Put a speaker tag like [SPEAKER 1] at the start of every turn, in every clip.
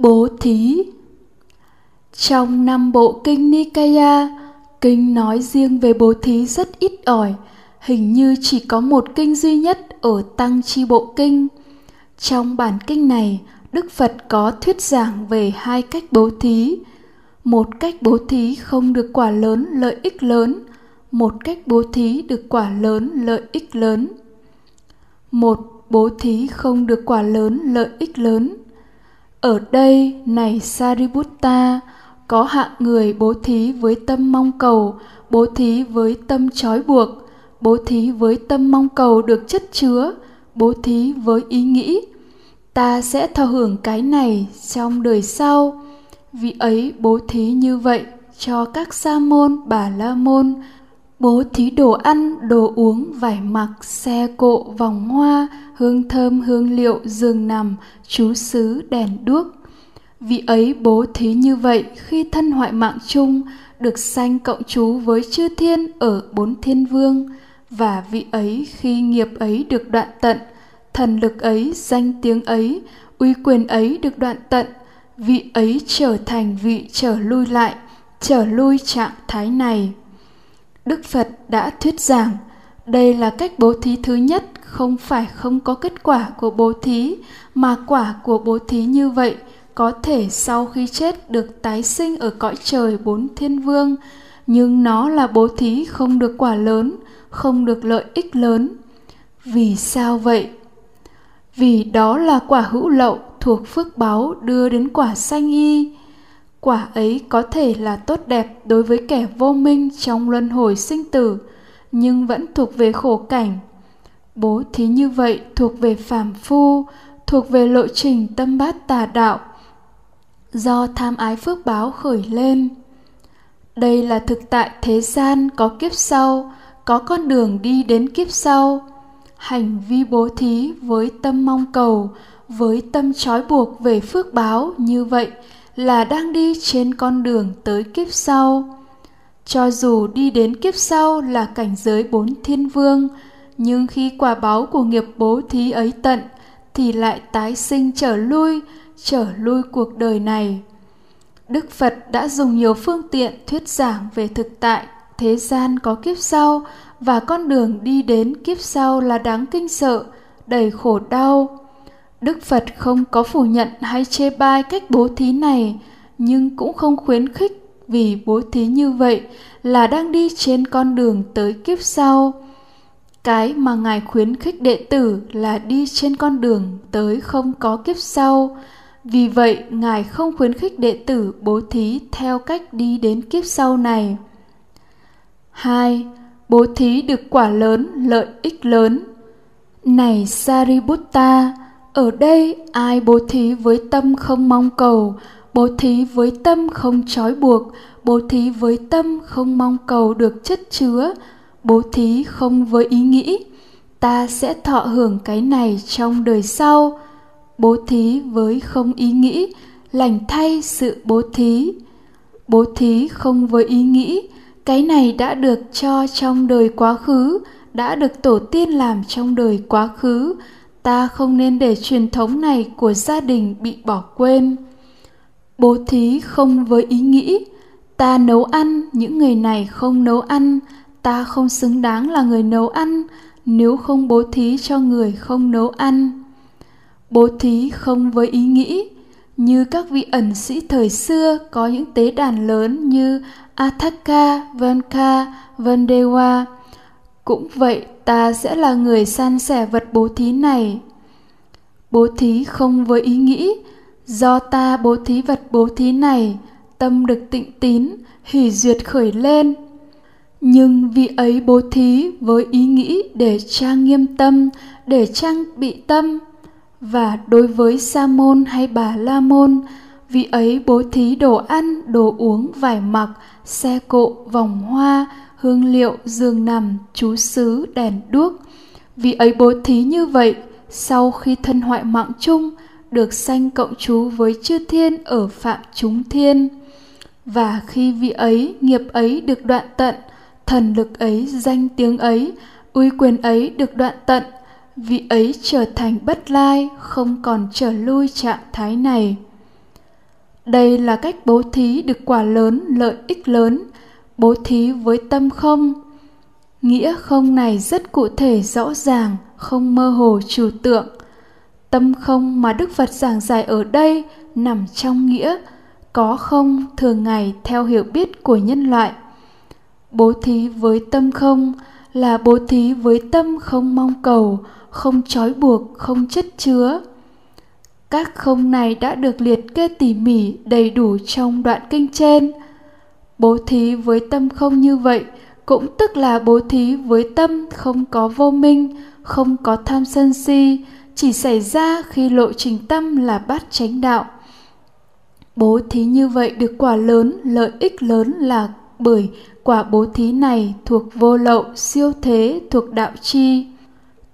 [SPEAKER 1] Bố thí Trong năm bộ kinh Nikaya, kinh nói riêng về bố thí rất ít ỏi, hình như chỉ có một kinh duy nhất ở Tăng Chi Bộ Kinh. Trong bản kinh này, Đức Phật có thuyết giảng về hai cách bố thí. Một cách bố thí không được quả lớn lợi ích lớn, một cách bố thí được quả lớn lợi ích lớn. Một bố thí không được quả lớn lợi ích lớn ở đây này sariputta, có hạng người bố thí với tâm mong cầu, bố thí với tâm trói buộc, bố thí với tâm mong cầu được chất chứa, bố thí với ý nghĩ. Ta sẽ thọ hưởng cái này trong đời sau. Vì ấy bố thí như vậy cho các sa môn, bà la môn bố thí đồ ăn, đồ uống, vải mặc, xe cộ, vòng hoa, hương thơm, hương liệu, giường nằm, chú xứ, đèn đuốc. Vì ấy bố thí như vậy khi thân hoại mạng chung, được sanh cộng chú với chư thiên ở bốn thiên vương. Và vị ấy khi nghiệp ấy được đoạn tận, thần lực ấy, danh tiếng ấy, uy quyền ấy được đoạn tận, vị ấy trở thành vị trở lui lại, trở lui trạng thái này đức phật đã thuyết giảng, đây là cách bố thí thứ nhất, không phải không có kết quả của bố thí, mà quả của bố thí như vậy có thể sau khi chết được tái sinh ở cõi trời bốn thiên vương, nhưng nó là bố thí không được quả lớn, không được lợi ích lớn. Vì sao vậy? Vì đó là quả hữu lậu thuộc phước báo đưa đến quả sanh y quả ấy có thể là tốt đẹp đối với kẻ vô minh trong luân hồi sinh tử, nhưng vẫn thuộc về khổ cảnh. Bố thí như vậy thuộc về phàm phu, thuộc về lộ trình tâm bát tà đạo, do tham ái phước báo khởi lên. Đây là thực tại thế gian có kiếp sau, có con đường đi đến kiếp sau. Hành vi bố thí với tâm mong cầu, với tâm trói buộc về phước báo như vậy là đang đi trên con đường tới kiếp sau. Cho dù đi đến kiếp sau là cảnh giới bốn thiên vương, nhưng khi quả báo của nghiệp bố thí ấy tận, thì lại tái sinh trở lui trở lui cuộc đời này. Đức phật đã dùng nhiều phương tiện thuyết giảng về thực tại, thế gian có kiếp sau và con đường đi đến kiếp sau là đáng kinh sợ, đầy khổ đau đức phật không có phủ nhận hay chê bai cách bố thí này nhưng cũng không khuyến khích vì bố thí như vậy là đang đi trên con đường tới kiếp sau cái mà ngài khuyến khích đệ tử là đi trên con đường tới không có kiếp sau vì vậy ngài không khuyến khích đệ tử bố thí theo cách đi đến kiếp sau này 2. Bố thí được quả lớn, lợi ích lớn. Này Sariputta, ở đây ai bố thí với tâm không mong cầu, bố thí với tâm không trói buộc, bố thí với tâm không mong cầu được chất chứa, bố thí không với ý nghĩ. Ta sẽ thọ hưởng cái này trong đời sau. Bố thí với không ý nghĩ lành thay sự bố thí. Bố thí không với ý nghĩ cái này đã được cho trong đời quá khứ đã được tổ tiên làm trong đời quá khứ ta không nên để truyền thống này của gia đình bị bỏ quên bố thí không với ý nghĩ ta nấu ăn những người này không nấu ăn ta không xứng đáng là người nấu ăn nếu không bố thí cho người không nấu ăn bố thí không với ý nghĩ như các vị ẩn sĩ thời xưa có những tế đàn lớn như Athaka, Vanka, Vandewa. Cũng vậy, ta sẽ là người san sẻ vật bố thí này. Bố thí không với ý nghĩ, do ta bố thí vật bố thí này, tâm được tịnh tín, hỷ duyệt khởi lên, nhưng vị ấy bố thí với ý nghĩ để trang nghiêm tâm để trang bị tâm. Và đối với sa môn hay bà la môn vị ấy bố thí đồ ăn đồ uống vải mặc xe cộ vòng hoa hương liệu giường nằm, chú xứ đèn đuốc. Vì ấy bố thí như vậy, sau khi thân hoại mạng chung, được sanh cộng chú với chư thiên ở phạm chúng thiên. Và khi vị ấy, nghiệp ấy được đoạn tận, thần lực ấy danh tiếng ấy, uy quyền ấy được đoạn tận, vị ấy trở thành bất lai, không còn trở lui trạng thái này. Đây là cách bố thí được quả lớn, lợi ích lớn bố thí với tâm không? Nghĩa không này rất cụ thể, rõ ràng, không mơ hồ, trừu tượng. Tâm không mà đức phật giảng giải ở đây nằm trong nghĩa, có không thường ngày theo hiểu biết của nhân loại. Bố thí với tâm không là bố thí với tâm không mong cầu, không trói buộc, không chất chứa. Các không này đã được liệt kê tỉ mỉ đầy đủ trong đoạn kinh trên bố thí với tâm không như vậy, cũng tức là bố thí với tâm không có vô minh, không có tham sân si, chỉ xảy ra khi lộ trình tâm là bát chánh đạo. Bố thí như vậy được quả lớn, lợi ích lớn là bởi quả bố thí này thuộc vô lậu, siêu thế, thuộc đạo chi.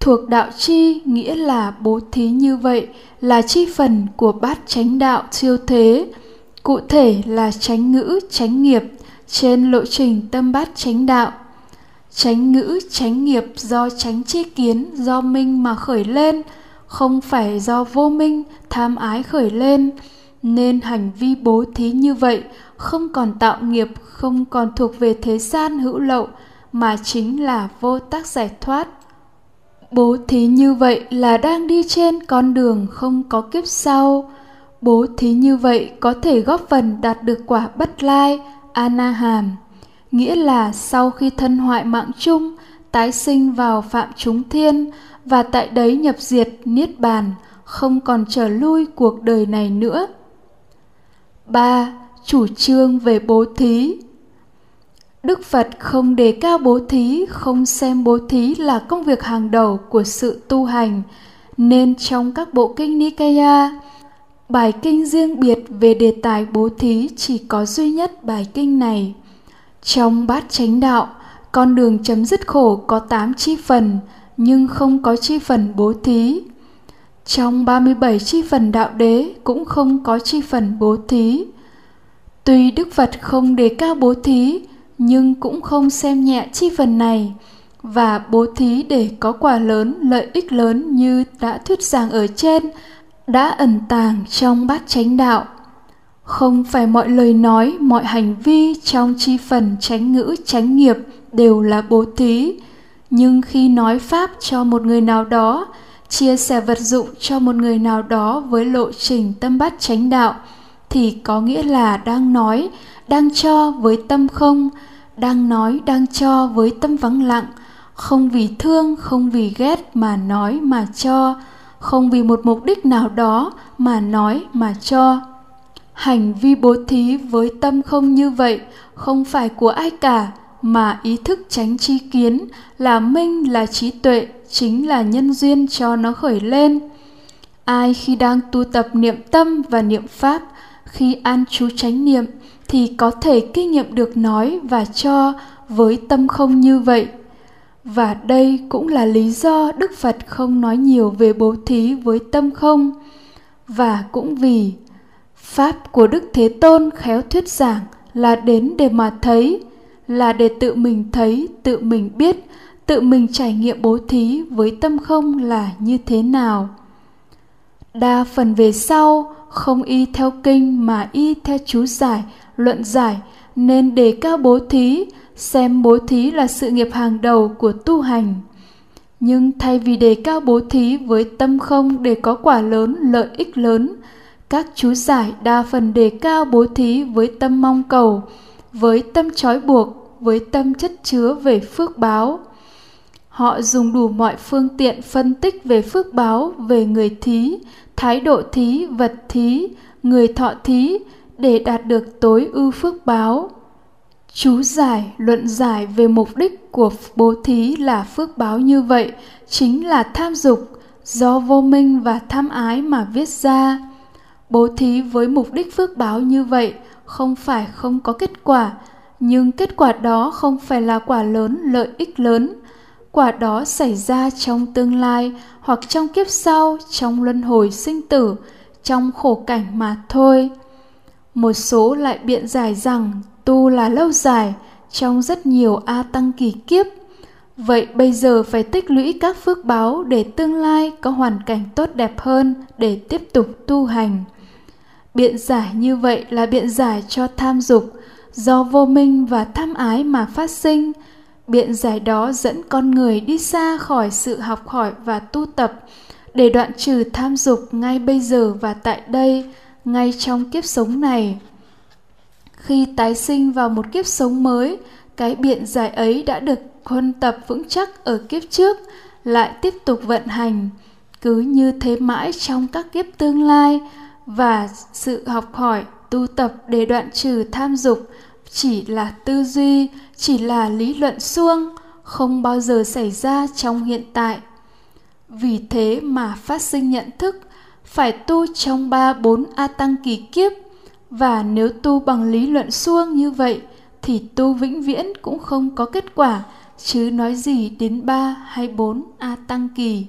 [SPEAKER 1] Thuộc đạo chi nghĩa là bố thí như vậy là chi phần của bát chánh đạo siêu thế cụ thể là tránh ngữ tránh nghiệp, trên lộ trình tâm bát chánh đạo. Tránh ngữ tránh nghiệp do tránh chi kiến, do minh mà khởi lên, không phải do vô minh, tham ái khởi lên. Nên hành vi bố thí như vậy không còn tạo nghiệp, không còn thuộc về thế gian hữu lậu, mà chính là vô tác giải thoát. Bố thí như vậy là đang đi trên con đường không có kiếp sau bố thí như vậy có thể góp phần đạt được quả bất lai anaham nghĩa là sau khi thân hoại mạng chung tái sinh vào phạm chúng thiên và tại đấy nhập diệt niết bàn không còn trở lui cuộc đời này nữa 3. Chủ trương về bố thí Đức Phật không đề cao bố thí, không xem bố thí là công việc hàng đầu của sự tu hành, nên trong các bộ kinh Nikaya, bài kinh riêng biệt về đề tài bố thí chỉ có duy nhất bài kinh này. Trong bát chánh đạo, con đường chấm dứt khổ có 8 chi phần, nhưng không có chi phần bố thí. Trong 37 chi phần đạo đế cũng không có chi phần bố thí. Tuy Đức Phật không đề cao bố thí, nhưng cũng không xem nhẹ chi phần này và bố thí để có quả lớn, lợi ích lớn như đã thuyết giảng ở trên, đã ẩn tàng trong bát chánh đạo. Không phải mọi lời nói, mọi hành vi trong chi phần chánh ngữ, chánh nghiệp đều là bố thí, nhưng khi nói pháp cho một người nào đó chia sẻ vật dụng cho một người nào đó với lộ trình tâm bát chánh đạo thì có nghĩa là đang nói đang cho với tâm không đang nói đang cho với tâm vắng lặng. Không vì thương không vì ghét mà nói mà cho không vì một mục đích nào đó mà nói mà cho. Hành vi bố thí với tâm không như vậy không phải của ai cả, mà ý thức tránh chi kiến là minh, là trí tuệ, chính là nhân duyên cho nó khởi lên. Ai khi đang tu tập niệm tâm và niệm pháp, khi an trú chánh niệm thì có thể kinh nghiệm được nói và cho với tâm không như vậy và đây cũng là lý do đức phật không nói nhiều về bố thí với tâm không. Và cũng vì pháp của đức thế tôn khéo thuyết giảng là đến để mà thấy, là để tự mình thấy, tự mình biết, tự mình trải nghiệm bố thí với tâm không là như thế nào. Đa phần về sau, không y theo kinh mà y theo chú giải, luận giải, nên đề cao bố thí xem bố thí là sự nghiệp hàng đầu của tu hành. Nhưng thay vì đề cao bố thí với tâm không để có quả lớn, lợi ích lớn, các chú giải đa phần đề cao bố thí với tâm mong cầu, với tâm trói buộc, với tâm chất chứa về phước báo. Họ dùng đủ mọi phương tiện phân tích về phước báo, về người thí, thái độ thí, vật thí, người thọ thí để đạt được tối ưu phước báo chú giải, luận giải về mục đích của bố thí là phước báo như vậy chính là tham dục do vô minh và tham ái mà viết ra. Bố thí với mục đích phước báo như vậy không phải không có kết quả, nhưng kết quả đó không phải là quả lớn, lợi ích lớn. Quả đó xảy ra trong tương lai hoặc trong kiếp sau, trong luân hồi sinh tử, trong khổ cảnh mà thôi. Một số lại biện giải rằng tu là lâu dài trong rất nhiều a tăng kỳ kiếp vậy bây giờ phải tích lũy các phước báo để tương lai có hoàn cảnh tốt đẹp hơn để tiếp tục tu hành Biện giải như vậy là biện giải cho tham dục, do vô minh và tham ái mà phát sinh. Biện giải đó dẫn con người đi xa khỏi sự học hỏi và tu tập để đoạn trừ tham dục ngay bây giờ và tại đây, ngay trong kiếp sống này. Khi tái sinh vào một kiếp sống mới, cái biện giải ấy đã được huân tập vững chắc ở kiếp trước, lại tiếp tục vận hành, cứ như thế mãi trong các kiếp tương lai và sự học hỏi, tu tập để đoạn trừ tham dục chỉ là tư duy, chỉ là lý luận suông, không bao giờ xảy ra trong hiện tại. Vì thế mà phát sinh nhận thức phải tu trong ba bốn A Tăng kỳ kiếp và nếu tu bằng lý luận suông như vậy, thì tu vĩnh viễn cũng không có kết quả, chứ nói gì đến ba hay bốn A Tăng kỳ.